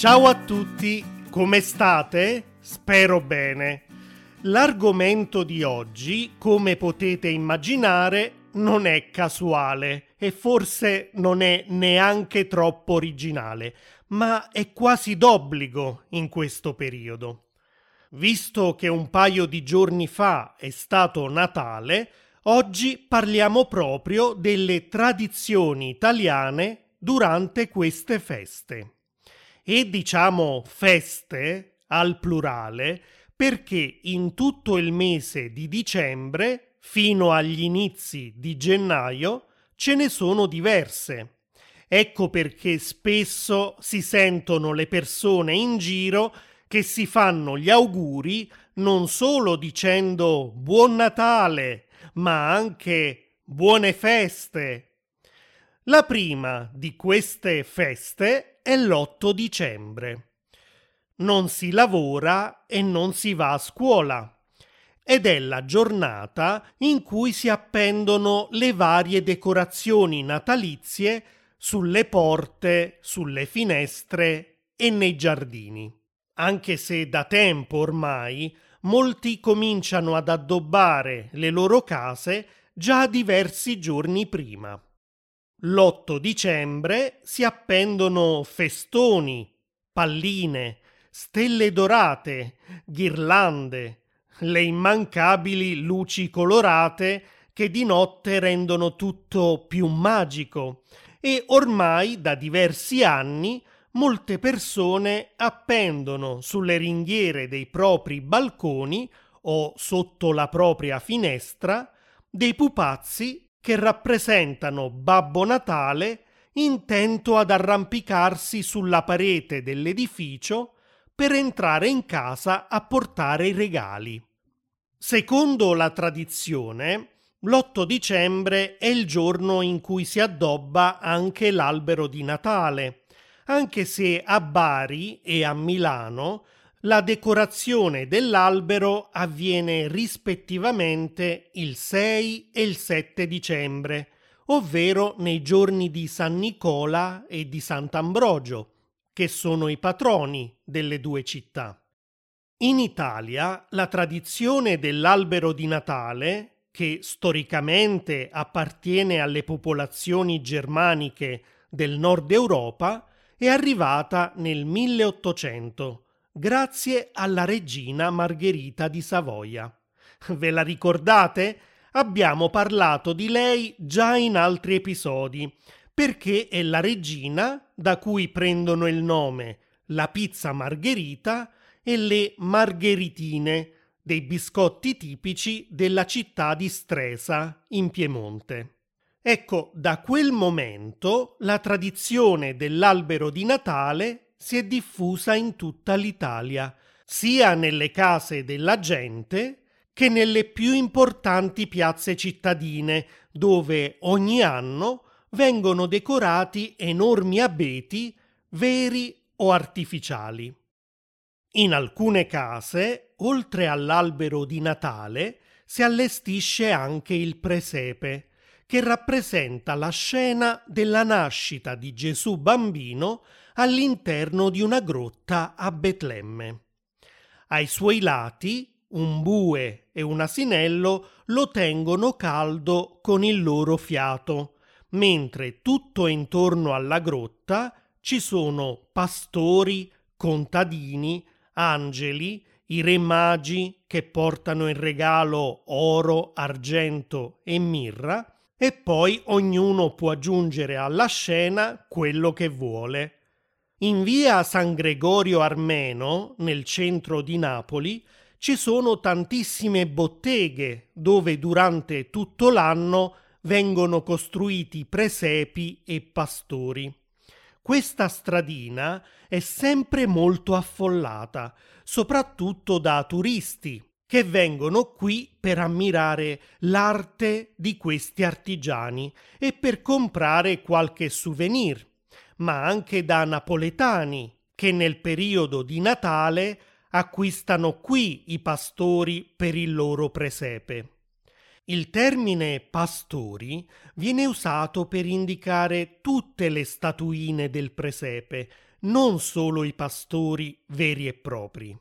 Ciao a tutti, come state? Spero bene. L'argomento di oggi, come potete immaginare, non è casuale e forse non è neanche troppo originale, ma è quasi d'obbligo in questo periodo. Visto che un paio di giorni fa è stato Natale, oggi parliamo proprio delle tradizioni italiane durante queste feste e diciamo feste al plurale perché in tutto il mese di dicembre fino agli inizi di gennaio ce ne sono diverse. Ecco perché spesso si sentono le persone in giro che si fanno gli auguri non solo dicendo Buon Natale, ma anche Buone feste. La prima di queste feste è l'8 dicembre. Non si lavora e non si va a scuola ed è la giornata in cui si appendono le varie decorazioni natalizie sulle porte, sulle finestre e nei giardini. Anche se da tempo ormai molti cominciano ad addobbare le loro case già diversi giorni prima. L'8 dicembre si appendono festoni, palline, stelle dorate, ghirlande, le immancabili luci colorate che di notte rendono tutto più magico. E ormai da diversi anni molte persone appendono sulle ringhiere dei propri balconi o sotto la propria finestra dei pupazzi che rappresentano Babbo Natale intento ad arrampicarsi sulla parete dell'edificio per entrare in casa a portare i regali. Secondo la tradizione, l'8 dicembre è il giorno in cui si addobba anche l'albero di Natale, anche se a Bari e a Milano la decorazione dell'albero avviene rispettivamente il 6 e il 7 dicembre, ovvero nei giorni di San Nicola e di Sant'Ambrogio, che sono i patroni delle due città. In Italia la tradizione dell'albero di Natale, che storicamente appartiene alle popolazioni germaniche del nord Europa, è arrivata nel 1800 grazie alla regina Margherita di Savoia. Ve la ricordate? Abbiamo parlato di lei già in altri episodi, perché è la regina da cui prendono il nome la pizza margherita e le margheritine, dei biscotti tipici della città di Stresa, in Piemonte. Ecco, da quel momento la tradizione dell'albero di Natale si è diffusa in tutta l'Italia, sia nelle case della gente che nelle più importanti piazze cittadine, dove ogni anno vengono decorati enormi abeti veri o artificiali. In alcune case, oltre all'albero di Natale, si allestisce anche il presepe, che rappresenta la scena della nascita di Gesù bambino all'interno di una grotta a Betlemme. Ai suoi lati un bue e un asinello lo tengono caldo con il loro fiato, mentre tutto intorno alla grotta ci sono pastori, contadini, angeli, i re magi che portano in regalo oro, argento e mirra, e poi ognuno può aggiungere alla scena quello che vuole. In via San Gregorio Armeno, nel centro di Napoli, ci sono tantissime botteghe dove durante tutto l'anno vengono costruiti presepi e pastori. Questa stradina è sempre molto affollata, soprattutto da turisti che vengono qui per ammirare l'arte di questi artigiani e per comprare qualche souvenir, ma anche da napoletani che nel periodo di Natale acquistano qui i pastori per il loro presepe. Il termine pastori viene usato per indicare tutte le statuine del presepe, non solo i pastori veri e propri.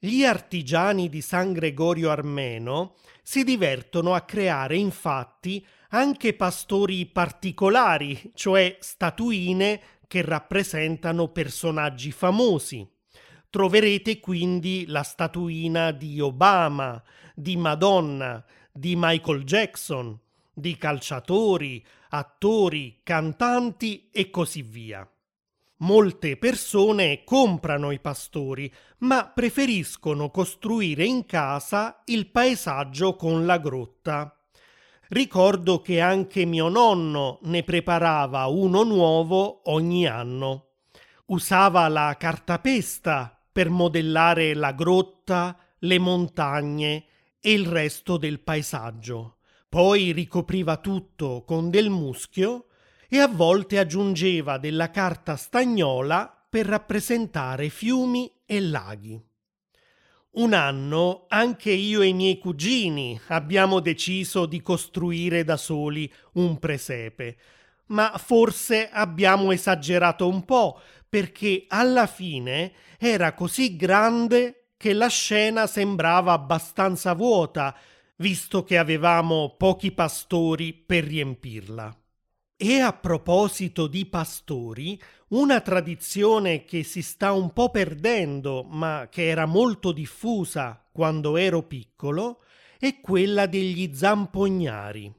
Gli artigiani di San Gregorio Armeno si divertono a creare infatti anche pastori particolari, cioè statuine che rappresentano personaggi famosi. Troverete quindi la statuina di Obama, di Madonna, di Michael Jackson, di calciatori, attori, cantanti e così via. Molte persone comprano i pastori, ma preferiscono costruire in casa il paesaggio con la grotta. Ricordo che anche mio nonno ne preparava uno nuovo ogni anno. Usava la cartapesta per modellare la grotta, le montagne e il resto del paesaggio. Poi ricopriva tutto con del muschio e a volte aggiungeva della carta stagnola per rappresentare fiumi e laghi. Un anno anche io e i miei cugini abbiamo deciso di costruire da soli un presepe, ma forse abbiamo esagerato un po' perché alla fine era così grande che la scena sembrava abbastanza vuota, visto che avevamo pochi pastori per riempirla. E a proposito di pastori, una tradizione che si sta un po' perdendo, ma che era molto diffusa quando ero piccolo, è quella degli zampognari.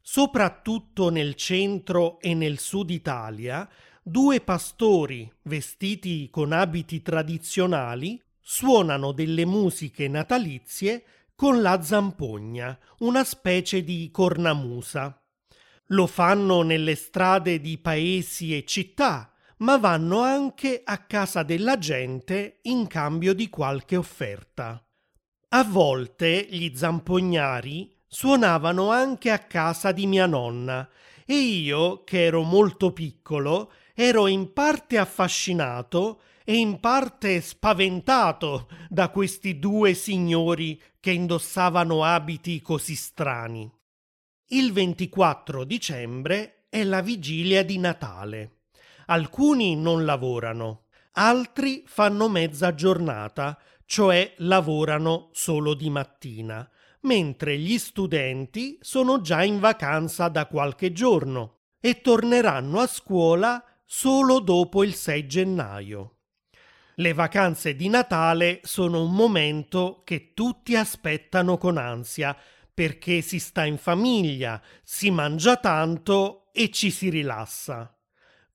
Soprattutto nel centro e nel sud Italia, due pastori vestiti con abiti tradizionali suonano delle musiche natalizie con la zampogna, una specie di cornamusa. Lo fanno nelle strade di paesi e città, ma vanno anche a casa della gente in cambio di qualche offerta. A volte gli zampognari suonavano anche a casa di mia nonna e io, che ero molto piccolo, ero in parte affascinato e in parte spaventato da questi due signori che indossavano abiti così strani. Il 24 dicembre è la vigilia di Natale. Alcuni non lavorano, altri fanno mezza giornata, cioè lavorano solo di mattina, mentre gli studenti sono già in vacanza da qualche giorno e torneranno a scuola solo dopo il 6 gennaio. Le vacanze di Natale sono un momento che tutti aspettano con ansia perché si sta in famiglia, si mangia tanto e ci si rilassa.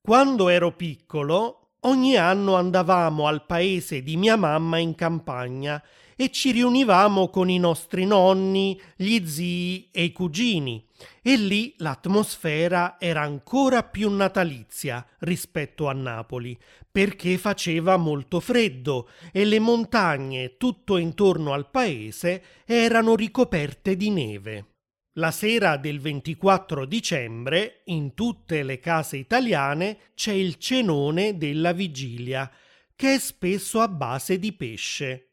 Quando ero piccolo, ogni anno andavamo al paese di mia mamma in campagna e ci riunivamo con i nostri nonni, gli zii e i cugini e lì l'atmosfera era ancora più natalizia rispetto a Napoli, perché faceva molto freddo e le montagne tutto intorno al paese erano ricoperte di neve. La sera del 24 dicembre, in tutte le case italiane, c'è il cenone della vigilia, che è spesso a base di pesce.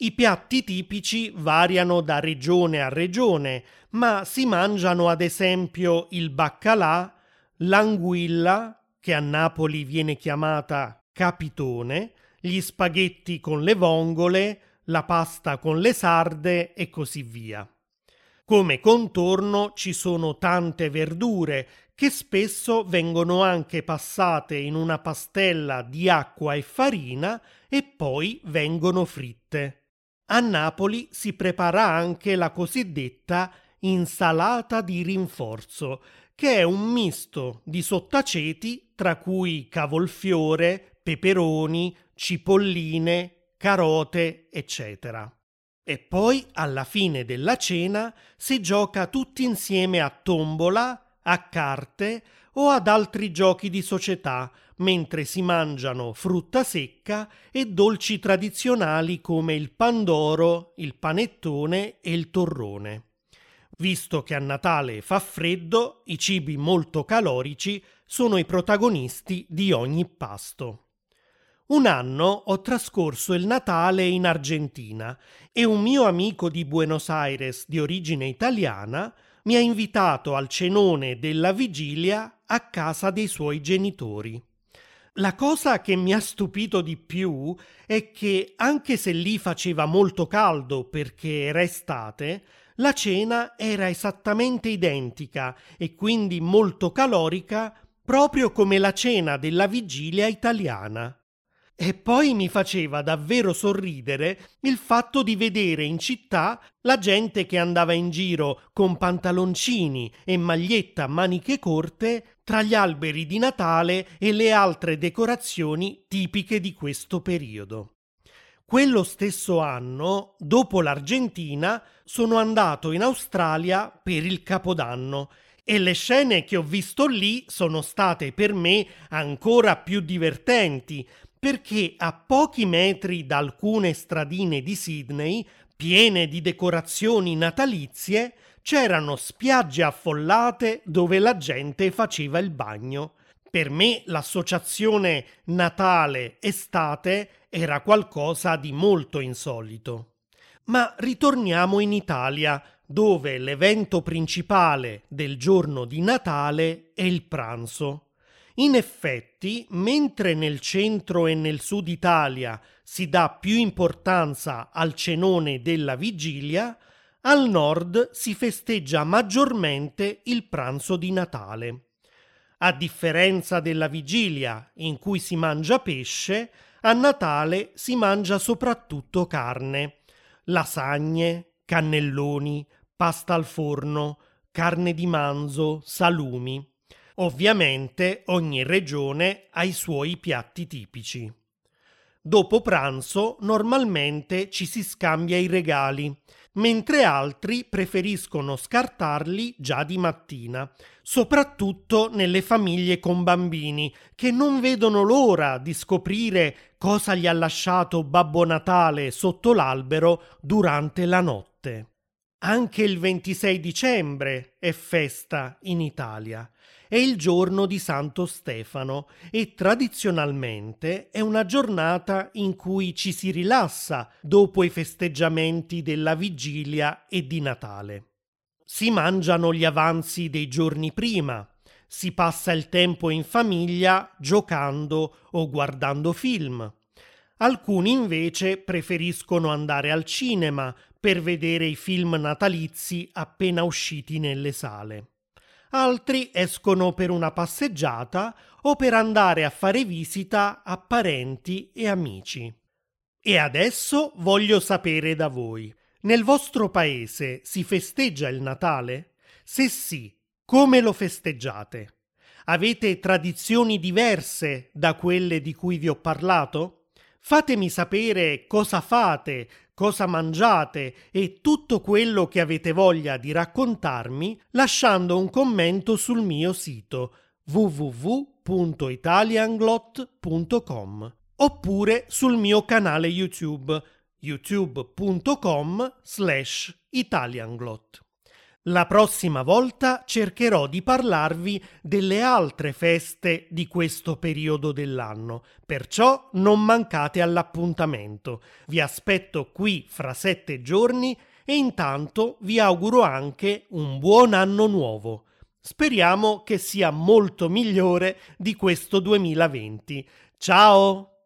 I piatti tipici variano da regione a regione, ma si mangiano ad esempio il baccalà, l'anguilla, che a Napoli viene chiamata capitone, gli spaghetti con le vongole, la pasta con le sarde e così via. Come contorno ci sono tante verdure che spesso vengono anche passate in una pastella di acqua e farina e poi vengono fritte. A Napoli si prepara anche la cosiddetta insalata di rinforzo, che è un misto di sottaceti tra cui cavolfiore, peperoni, cipolline, carote, eccetera. E poi, alla fine della cena, si gioca tutti insieme a tombola, a carte o ad altri giochi di società, mentre si mangiano frutta secca e dolci tradizionali come il pandoro, il panettone e il torrone. Visto che a Natale fa freddo, i cibi molto calorici sono i protagonisti di ogni pasto. Un anno ho trascorso il Natale in Argentina e un mio amico di Buenos Aires di origine italiana mi ha invitato al cenone della vigilia a casa dei suoi genitori. La cosa che mi ha stupito di più è che anche se lì faceva molto caldo perché era estate, la cena era esattamente identica e quindi molto calorica, proprio come la cena della vigilia italiana. E poi mi faceva davvero sorridere il fatto di vedere in città la gente che andava in giro con pantaloncini e maglietta a maniche corte tra gli alberi di Natale e le altre decorazioni tipiche di questo periodo. Quello stesso anno, dopo l'Argentina, sono andato in Australia per il Capodanno e le scene che ho visto lì sono state per me ancora più divertenti perché a pochi metri da alcune stradine di Sydney, piene di decorazioni natalizie, c'erano spiagge affollate dove la gente faceva il bagno. Per me l'associazione Natale-estate era qualcosa di molto insolito. Ma ritorniamo in Italia, dove l'evento principale del giorno di Natale è il pranzo. In effetti, mentre nel centro e nel sud Italia si dà più importanza al cenone della vigilia, al nord si festeggia maggiormente il pranzo di Natale. A differenza della vigilia, in cui si mangia pesce, a Natale si mangia soprattutto carne, lasagne, cannelloni, pasta al forno, carne di manzo, salumi. Ovviamente ogni regione ha i suoi piatti tipici. Dopo pranzo normalmente ci si scambia i regali, mentre altri preferiscono scartarli già di mattina, soprattutto nelle famiglie con bambini che non vedono l'ora di scoprire cosa gli ha lasciato Babbo Natale sotto l'albero durante la notte. Anche il 26 dicembre è festa in Italia è il giorno di Santo Stefano e tradizionalmente è una giornata in cui ci si rilassa dopo i festeggiamenti della vigilia e di Natale. Si mangiano gli avanzi dei giorni prima, si passa il tempo in famiglia giocando o guardando film. Alcuni invece preferiscono andare al cinema per vedere i film natalizi appena usciti nelle sale altri escono per una passeggiata o per andare a fare visita a parenti e amici. E adesso voglio sapere da voi. Nel vostro paese si festeggia il Natale? Se sì, come lo festeggiate? Avete tradizioni diverse da quelle di cui vi ho parlato? Fatemi sapere cosa fate, cosa mangiate e tutto quello che avete voglia di raccontarmi lasciando un commento sul mio sito www.italianglot.com oppure sul mio canale YouTube youtube.com slash italianglot. La prossima volta cercherò di parlarvi delle altre feste di questo periodo dell'anno, perciò non mancate all'appuntamento. Vi aspetto qui fra sette giorni e intanto vi auguro anche un buon anno nuovo. Speriamo che sia molto migliore di questo 2020. Ciao!